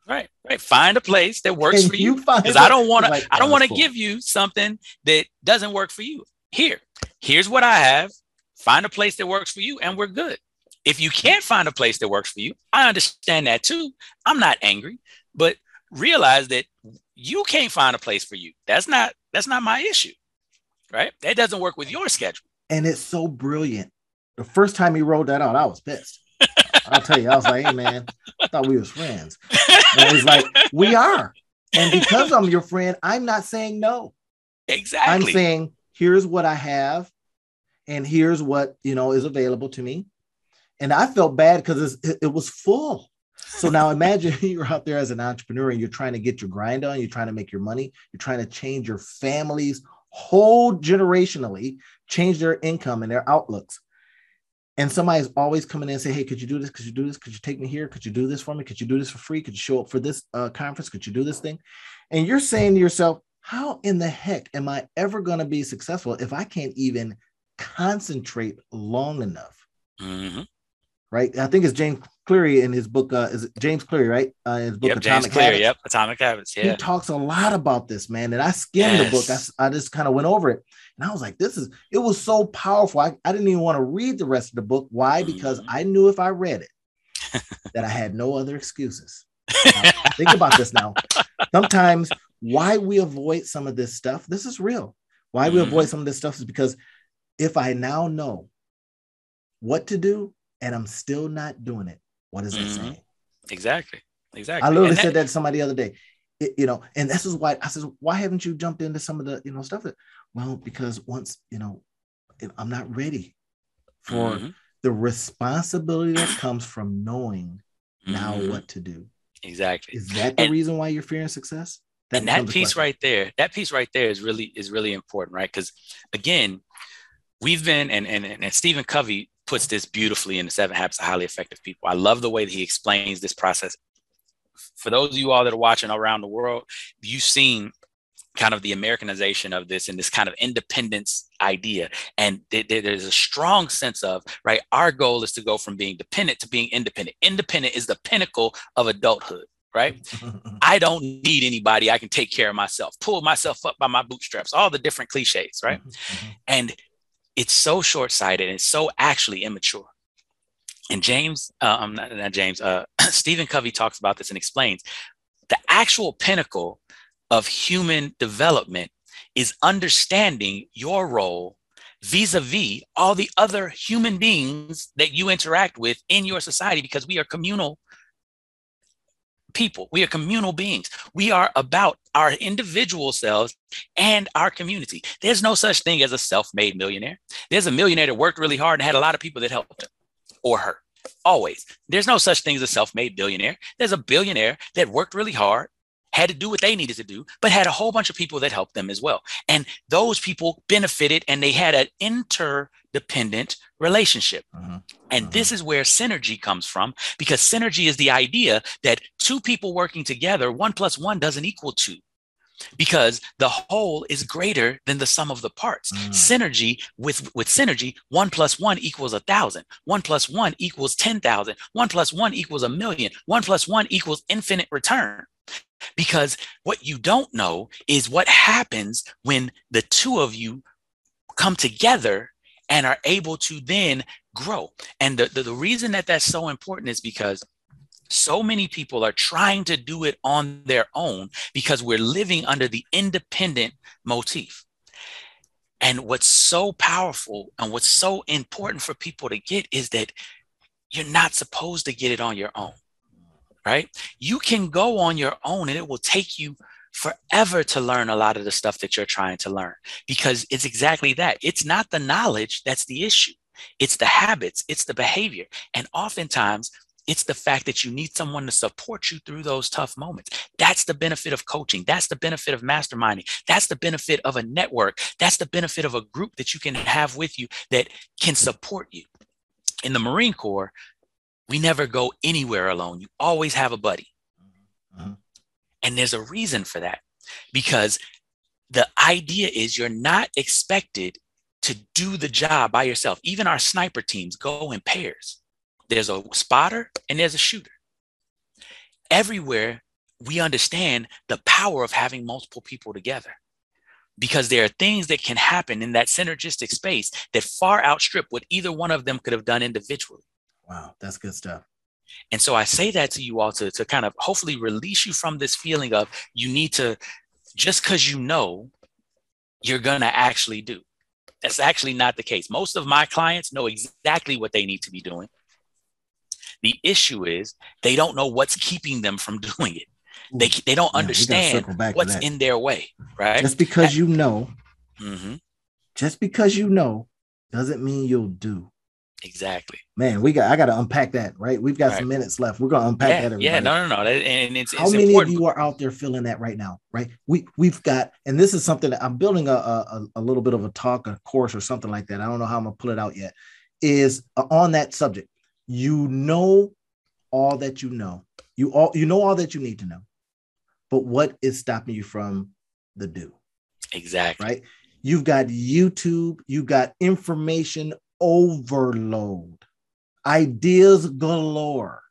Right, right. Find a place that works Can for you. Because I don't want to. Like, I don't want to cool. give you something that doesn't work for you. Here, here's what I have. Find a place that works for you, and we're good. If you can't find a place that works for you, I understand that too. I'm not angry, but realize that you can't find a place for you. That's not that's not my issue. Right? That doesn't work with your schedule. And it's so brilliant. The first time he rolled that out, I was pissed. I'll tell you, I was like, hey man, I thought we was friends. And he's like, we are. And because I'm your friend, I'm not saying no. Exactly. I'm saying here's what I have, and here's what you know is available to me. And I felt bad because it, it was full. So now imagine you're out there as an entrepreneur and you're trying to get your grind on, you're trying to make your money, you're trying to change your family's whole generationally, change their income and their outlooks. And somebody's always coming in and say, Hey, could you do this? Could you do this? Could you take me here? Could you do this for me? Could you do this for free? Could you show up for this uh, conference? Could you do this thing? And you're saying to yourself, how in the heck am I ever going to be successful if I can't even concentrate long enough? Mm-hmm. Right. I think it's James Cleary in his book. Uh, is James Cleary, right? Uh, his book yep, Atomic James Cleary, Habits. Yep, Atomic Habits. Yeah. He talks a lot about this, man. And I skimmed yes. the book. I, I just kind of went over it, and I was like, "This is." It was so powerful. I, I didn't even want to read the rest of the book. Why? Because mm-hmm. I knew if I read it, that I had no other excuses. Now, think about this now. Sometimes why we avoid some of this stuff, this is real. Why mm-hmm. we avoid some of this stuff is because if I now know what to do and I'm still not doing it, what does mm-hmm. that say? Exactly. Exactly. I literally that- said that to somebody the other day. It, you know, and this is why I says, why haven't you jumped into some of the, you know, stuff that, well, because once, you know, I'm not ready for mm-hmm. the responsibility that comes from knowing now mm-hmm. what to do. Exactly. Is that the and, reason why you're fearing success? That and that piece right there, that piece right there is really is really important, right? Because again, we've been and, and and Stephen Covey puts this beautifully in the Seven Habits of Highly Effective People. I love the way that he explains this process. For those of you all that are watching around the world, you've seen kind of the Americanization of this and this kind of independence idea. And th- th- there's a strong sense of, right, our goal is to go from being dependent to being independent. Independent is the pinnacle of adulthood right? I don't need anybody. I can take care of myself, pull myself up by my bootstraps, all the different cliches, right? Mm-hmm, mm-hmm. And it's so short sighted and so actually immature. And James, uh, I'm not, not James, uh, Stephen Covey talks about this and explains the actual pinnacle of human development is understanding your role vis-a-vis all the other human beings that you interact with in your society because we are communal people. We are communal beings. We are about our individual selves and our community. There's no such thing as a self made millionaire. There's a millionaire that worked really hard and had a lot of people that helped him or her. Always. There's no such thing as a self made billionaire. There's a billionaire that worked really hard, had to do what they needed to do, but had a whole bunch of people that helped them as well. And those people benefited and they had an interdependent relationship. Uh-huh. And uh-huh. this is where synergy comes from because synergy is the idea that two people working together, one plus one doesn't equal two because the whole is greater than the sum of the parts. Mm. Synergy with with synergy, one plus one equals a thousand. One plus one equals ten thousand. One plus one equals a million. One plus one equals infinite return. Because what you don't know is what happens when the two of you come together and are able to then grow. And the, the, the reason that that's so important is because so many people are trying to do it on their own because we're living under the independent motif. And what's so powerful and what's so important for people to get is that you're not supposed to get it on your own, right? You can go on your own and it will take you forever to learn a lot of the stuff that you're trying to learn because it's exactly that. It's not the knowledge that's the issue, it's the habits, it's the behavior. And oftentimes, it's the fact that you need someone to support you through those tough moments. That's the benefit of coaching. That's the benefit of masterminding. That's the benefit of a network. That's the benefit of a group that you can have with you that can support you. In the Marine Corps, we never go anywhere alone. You always have a buddy. Mm-hmm. And there's a reason for that because the idea is you're not expected to do the job by yourself. Even our sniper teams go in pairs. There's a spotter and there's a shooter. Everywhere we understand the power of having multiple people together because there are things that can happen in that synergistic space that far outstrip what either one of them could have done individually. Wow, that's good stuff. And so I say that to you all to, to kind of hopefully release you from this feeling of you need to, just because you know, you're going to actually do. That's actually not the case. Most of my clients know exactly what they need to be doing. The issue is they don't know what's keeping them from doing it. They, they don't yeah, understand what's in their way, right? Just because you know, mm-hmm. just because you know, doesn't mean you'll do. Exactly. Man, we got I got to unpack that, right? We've got right. some minutes left. We're gonna unpack yeah, that. Everybody. Yeah, no, no, no. And it's how it's many important. of you are out there feeling that right now, right? We we've got, and this is something that I'm building a a, a little bit of a talk, a course, or something like that. I don't know how I'm gonna pull it out yet. Is uh, on that subject. You know all that you know. You all you know all that you need to know. But what is stopping you from the do? Exactly. Right? You've got YouTube, you've got information overload, ideas galore.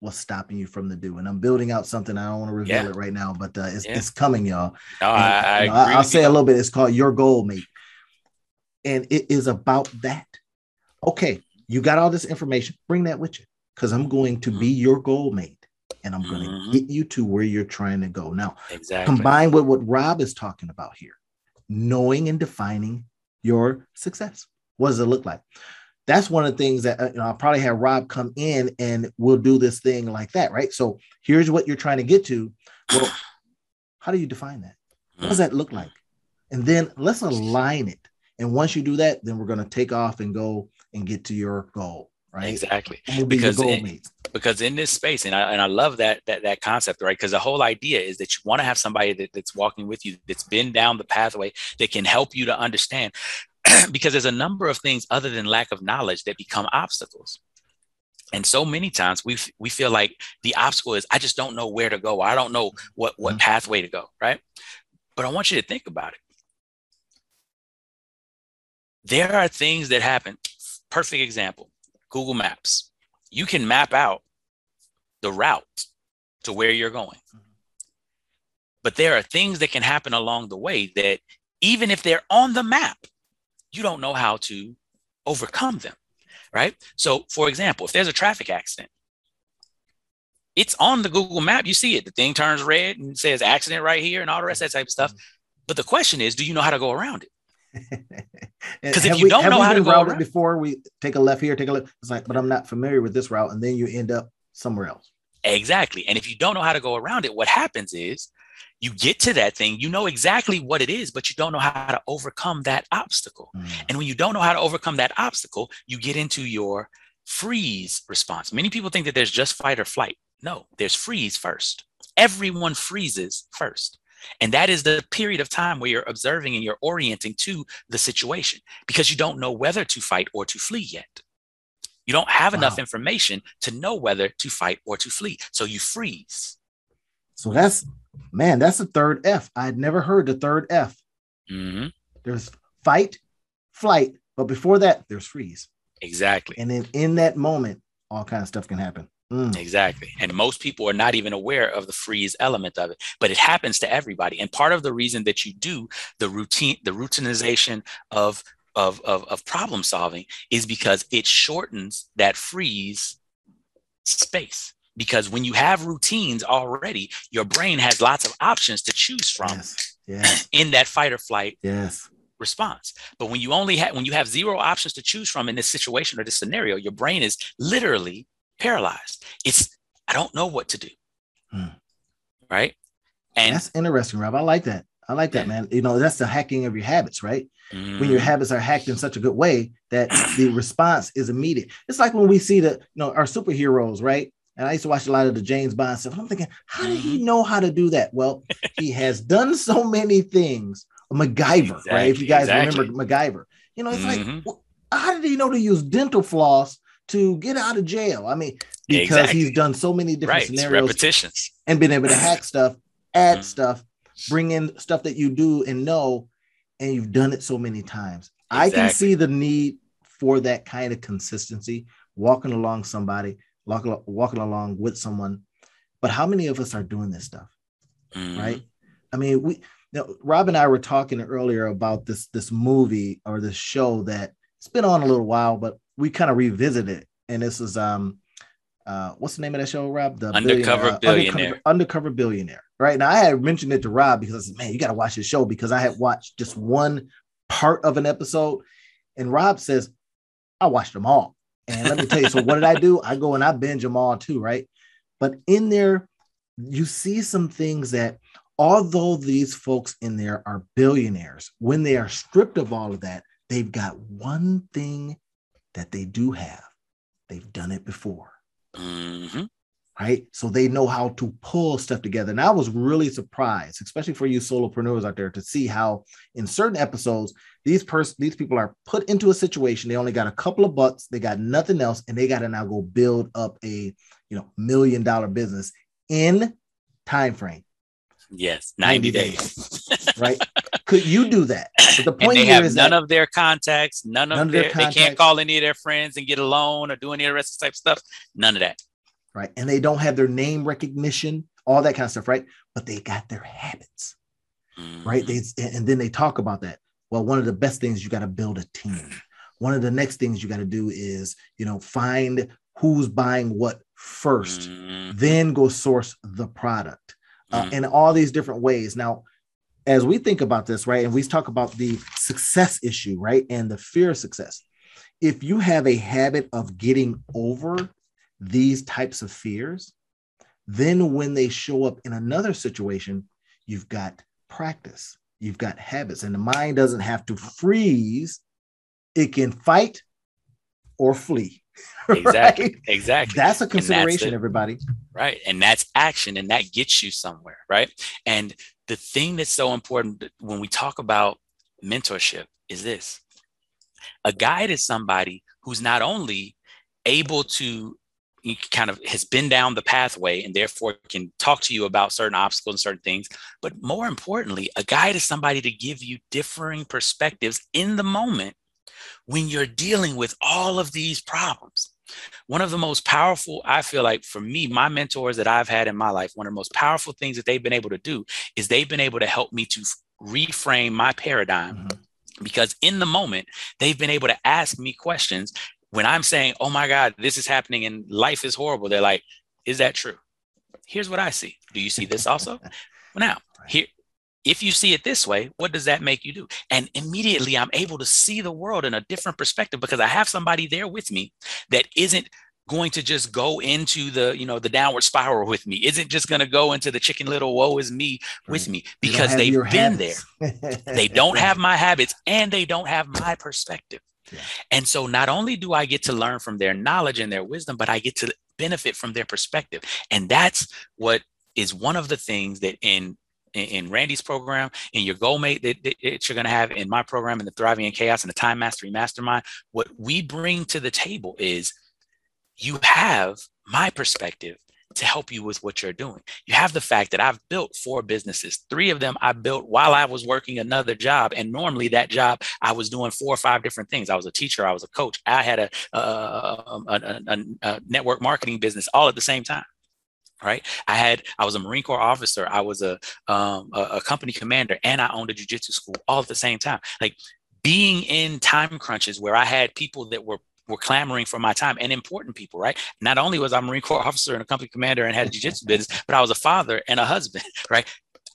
What's stopping you from the do? And I'm building out something. I don't want to reveal yeah. it right now, but uh, it's, yeah. it's coming, y'all. No, and, I, you know, I will say a little bit. It's called Your Goal Mate. And it is about that. Okay, you got all this information. Bring that with you because I'm going to be mm-hmm. your goal mate and I'm going mm-hmm. to get you to where you're trying to go. Now, exactly. combined with what Rob is talking about here, knowing and defining your success. What does it look like? That's one of the things that uh, you know, I'll probably have Rob come in and we'll do this thing like that, right? So here's what you're trying to get to. Well, how do you define that? What does that look like? And then let's align it. And once you do that, then we're going to take off and go and get to your goal right? Exactly. Be Because in, because in this space, and I and I love that that that concept, right? Because the whole idea is that you want to have somebody that, that's walking with you, that's been down the pathway, that can help you to understand. because there's a number of things other than lack of knowledge that become obstacles. And so many times we we feel like the obstacle is I just don't know where to go. I don't know what what mm-hmm. pathway to go, right? But I want you to think about it. There are things that happen. Perfect example Google Maps. You can map out the route to where you're going. But there are things that can happen along the way that, even if they're on the map, you don't know how to overcome them. Right. So, for example, if there's a traffic accident, it's on the Google map. You see it. The thing turns red and says accident right here and all the rest of that type of stuff. Mm-hmm. But the question is, do you know how to go around it? Because if you we, don't know how to go around, it before, we take a left here, take a left. It's like, but I'm not familiar with this route, and then you end up somewhere else. Exactly. And if you don't know how to go around it, what happens is you get to that thing, you know exactly what it is, but you don't know how to overcome that obstacle. Mm. And when you don't know how to overcome that obstacle, you get into your freeze response. Many people think that there's just fight or flight. No, there's freeze first. Everyone freezes first. And that is the period of time where you're observing and you're orienting to the situation because you don't know whether to fight or to flee yet. You don't have wow. enough information to know whether to fight or to flee. So you freeze. So that's, man, that's the third F. I had never heard the third F. Mm-hmm. There's fight, flight, but before that, there's freeze. Exactly. And then in that moment, all kind of stuff can happen. Mm. Exactly. And most people are not even aware of the freeze element of it, but it happens to everybody. And part of the reason that you do the routine, the routinization of of, of, of problem solving is because it shortens that freeze space. Because when you have routines already, your brain has lots of options to choose from yes. Yes. in that fight or flight yes. response. But when you only have when you have zero options to choose from in this situation or this scenario, your brain is literally paralyzed. It's I don't know what to do. Hmm. Right. And that's interesting, Rob. I like that. I like that, man. You know, that's the hacking of your habits, right? Mm. When your mm-hmm. habits are hacked in such a good way that the response is immediate. It's like when we see the, you know, our superheroes, right? And I used to watch a lot of the James Bond stuff. I'm thinking, how did he mm-hmm. know how to do that? Well, he has done so many things. MacGyver, exactly, right? If you guys exactly. remember MacGyver, you know, it's mm-hmm. like, well, how did he know to use dental floss to get out of jail? I mean, because exactly. he's done so many different right. scenarios, repetitions, and been able to hack stuff, add mm-hmm. stuff, bring in stuff that you do and know, and you've done it so many times. I can see the need for that kind of consistency, walking along somebody, walking, walking along with someone. But how many of us are doing this stuff? Mm-hmm. Right? I mean, we Rob and I were talking earlier about this this movie or this show that it's been on a little while, but we kind of revisited it. And this is um uh what's the name of that show, Rob? The undercover billionaire. billionaire. Undercover, undercover billionaire right now i had mentioned it to rob because i said man you got to watch this show because i had watched just one part of an episode and rob says i watched them all and let me tell you so what did i do? I go and i binge them all too right? But in there you see some things that although these folks in there are billionaires when they are stripped of all of that they've got one thing that they do have. They've done it before. Mm-hmm. Right? So they know how to pull stuff together. And I was really surprised, especially for you solopreneurs out there, to see how in certain episodes these person these people are put into a situation. They only got a couple of bucks, they got nothing else, and they got to now go build up a you know million dollar business in time frame. Yes, 90, 90 days. days. right? Could you do that? But the point and they have none of their contacts, none of, none their, of their they can't call any of their friends and get a loan or do any of the rest of type of stuff. None of that right? And they don't have their name recognition, all that kind of stuff, right? But they got their habits, mm-hmm. right? They, and then they talk about that. Well, one of the best things you got to build a team. One of the next things you got to do is, you know, find who's buying what 1st mm-hmm. then go source the product uh, mm-hmm. in all these different ways. Now, as we think about this, right, and we talk about the success issue, right, and the fear of success. If you have a habit of getting over these types of fears, then when they show up in another situation, you've got practice, you've got habits, and the mind doesn't have to freeze. It can fight or flee. Exactly. Right? Exactly. That's a consideration, that's everybody. Right. And that's action, and that gets you somewhere. Right. And the thing that's so important when we talk about mentorship is this a guide is somebody who's not only able to kind of has been down the pathway and therefore can talk to you about certain obstacles and certain things. But more importantly, a guide is somebody to give you differing perspectives in the moment when you're dealing with all of these problems. One of the most powerful, I feel like for me, my mentors that I've had in my life, one of the most powerful things that they've been able to do is they've been able to help me to reframe my paradigm. Mm-hmm because in the moment they've been able to ask me questions when I'm saying, oh my God, this is happening and life is horrible, they're like, is that true? Here's what I see. Do you see this also? well, now, here, if you see it this way, what does that make you do? And immediately I'm able to see the world in a different perspective because I have somebody there with me that isn't going to just go into the you know the downward spiral with me isn't just going to go into the chicken little woe is me with me because they've been habits. there they don't have my habits and they don't have my perspective And so not only do I get to learn from their knowledge and their wisdom, but I get to benefit from their perspective. And that's what is one of the things that in in, Randy's program, in your goal mate that, that, that you're going to have in my program, in the Thriving in Chaos and the Time Mastery Mastermind, what we bring to the table is you have my perspective to help you with what you're doing. You have the fact that I've built four businesses. Three of them I built while I was working another job. And normally that job, I was doing four or five different things. I was a teacher, I was a coach, I had a, uh, uh, um, a, a, a network marketing business all at the same time right i had i was a marine corps officer i was a um, a, a, company commander and i owned a jiu-jitsu school all at the same time like being in time crunches where i had people that were were clamoring for my time and important people, right? Not only was I a Marine Corps officer and a company commander and had a jiu-jitsu business, but I was a father and a husband, right?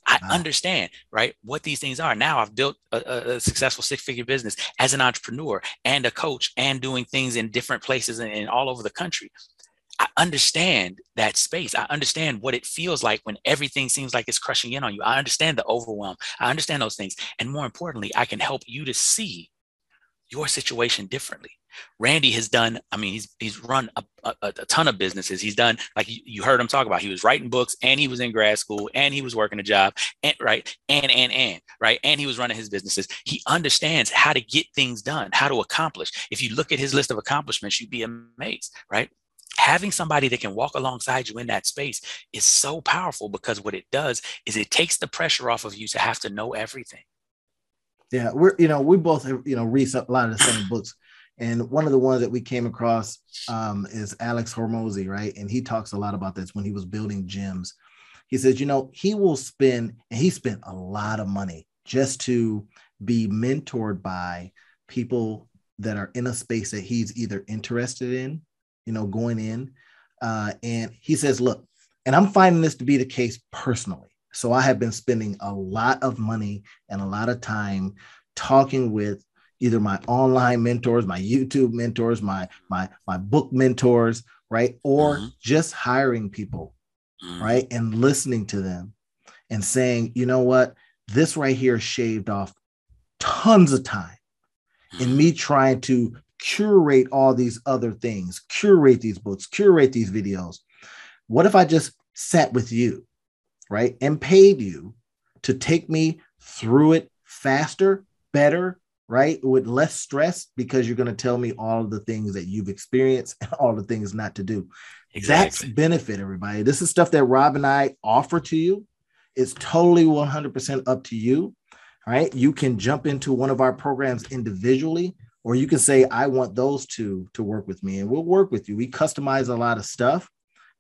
I understand, right, what these things are. Now I've built a, a successful six-figure business as an entrepreneur and a coach and doing things in different places and, and all over the country. I understand that space. I understand what it feels like when everything seems like it's crushing in on you. I understand the overwhelm. I understand those things. And more importantly, I can help you to see your situation differently. Randy has done, I mean, he's he's run a, a, a ton of businesses. He's done, like you, you, heard him talk about, he was writing books and he was in grad school and he was working a job, and right, and and and right, and he was running his businesses. He understands how to get things done, how to accomplish. If you look at his list of accomplishments, you'd be amazed, right? Having somebody that can walk alongside you in that space is so powerful because what it does is it takes the pressure off of you to have to know everything. Yeah, we're you know we both you know read a lot of the same books, and one of the ones that we came across um, is Alex Hormozi, right? And he talks a lot about this when he was building gyms. He says, you know, he will spend and he spent a lot of money just to be mentored by people that are in a space that he's either interested in, you know, going in. Uh, and he says, look, and I'm finding this to be the case personally. So I have been spending a lot of money and a lot of time talking with either my online mentors, my YouTube mentors, my my my book mentors, right? Or mm-hmm. just hiring people, mm-hmm. right? And listening to them and saying, you know what, this right here shaved off tons of time mm-hmm. in me trying to curate all these other things, curate these books, curate these videos. What if I just sat with you right? And paid you to take me through it faster, better, right? With less stress because you're going to tell me all of the things that you've experienced and all the things not to do. Exactly. That's benefit, everybody. This is stuff that Rob and I offer to you. It's totally 100% up to you. Right? You can jump into one of our programs individually, or you can say, I want those two to work with me, and we'll work with you. We customize a lot of stuff,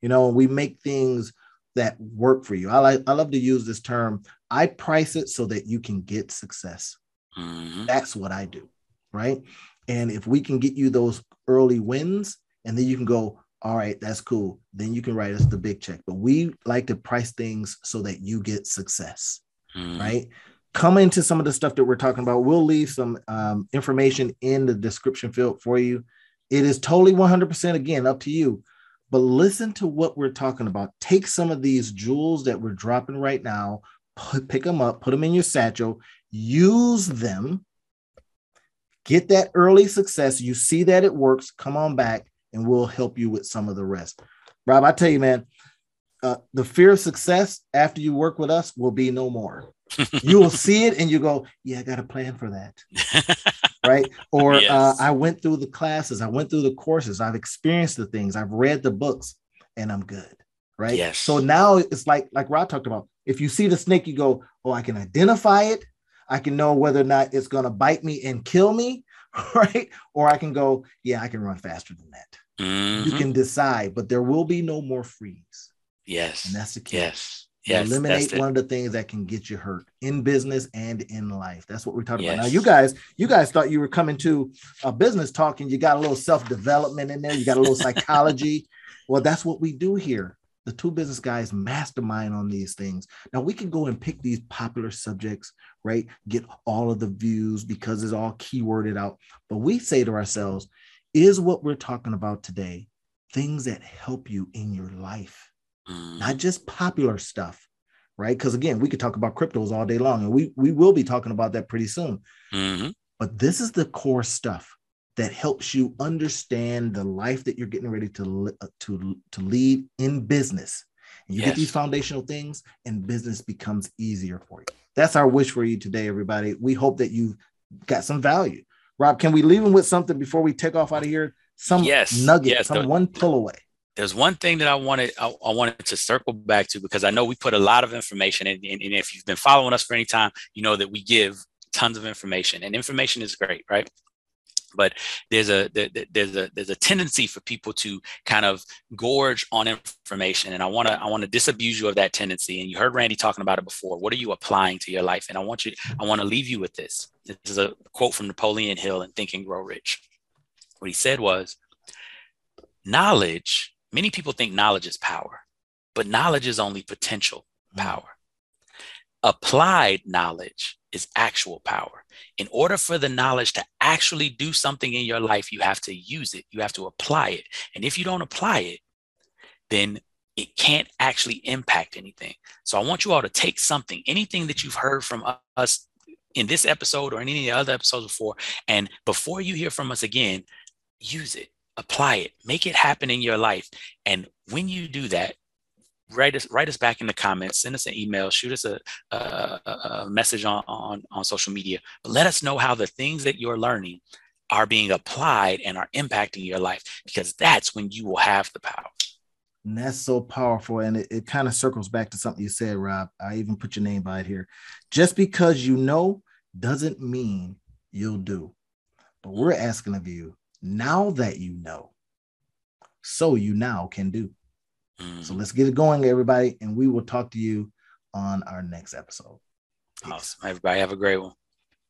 you know, we make things that work for you. I like I love to use this term. I price it so that you can get success. Mm-hmm. That's what I do, right? And if we can get you those early wins, and then you can go, all right, that's cool. Then you can write us the big check. But we like to price things so that you get success, mm-hmm. right? Come into some of the stuff that we're talking about. We'll leave some um, information in the description field for you. It is totally 100% again up to you but listen to what we're talking about. Take some of these jewels that we're dropping right now, put, pick them up, put them in your satchel, use them, get that early success. You see that it works, come on back, and we'll help you with some of the rest. Rob, I tell you, man, uh, the fear of success after you work with us will be no more. you will see it and you go, Yeah, I got a plan for that. right? Or uh, yes. uh, I went through the classes, I went through the courses, I've experienced the things, I've read the books, and I'm good. Right. Yes. So now it's like like Rod talked about. If you see the snake, you go, Oh, I can identify it. I can know whether or not it's gonna bite me and kill me, right? Or I can go, yeah, I can run faster than that. Mm-hmm. You can decide, but there will be no more freeze. Yes. And that's the key. Yes. Yes, eliminate one of the things that can get you hurt in business and in life. That's what we're talking yes. about. Now, you guys, you guys thought you were coming to a business talking. You got a little self development in there. You got a little psychology. Well, that's what we do here. The two business guys mastermind on these things. Now we can go and pick these popular subjects, right? Get all of the views because it's all keyworded out. But we say to ourselves, is what we're talking about today things that help you in your life? Mm. not just popular stuff, right? Because again, we could talk about cryptos all day long, and we we will be talking about that pretty soon. Mm-hmm. But this is the core stuff that helps you understand the life that you're getting ready to uh, to to lead in business. And you yes. get these foundational things, and business becomes easier for you. That's our wish for you today, everybody. We hope that you got some value. Rob, can we leave them with something before we take off out of here? Some yes, nugget, yes, some one pull away. There's one thing that I wanted I, I, wanted to circle back to because I know we put a lot of information in, and, and if you've been following us for any time, you know that we give tons of information, and information is great, right? but there's a there's a there's a tendency for people to kind of gorge on information and i want to i want to disabuse you of that tendency and you heard randy talking about it before. What are you applying to your life? And i want you i want to leave you with this. This is a quote from napoleon hill in think and grow rich. What he said was knowledge many people think knowledge is power but knowledge is only potential mm. power applied knowledge is actual power. In order for the knowledge to actually do something in your life, you have to use it, you have to apply it. And if you don't apply it, then it can't actually impact anything. So I want you all to take something, anything that you've heard from us in this episode or in any of the other episodes before, and before you hear from us again, use it, apply it, make it happen in your life. And when you do that, write us write us back in the comments send us an email shoot us a, a, a, message on, on on social media. But let us know how the things that you're learning are being applied and are impacting your life because that's when you will have the power. And that's so powerful. And it, it kind of circles back to something you said rob. I even put your name by it here. Just because you know doesn't mean you'll do. But we're mm. asking of you now that you know so you now can do Mm. So let's get it going, everybody, and we will talk to you on our next episode. Peace. Awesome. Everybody have a great one.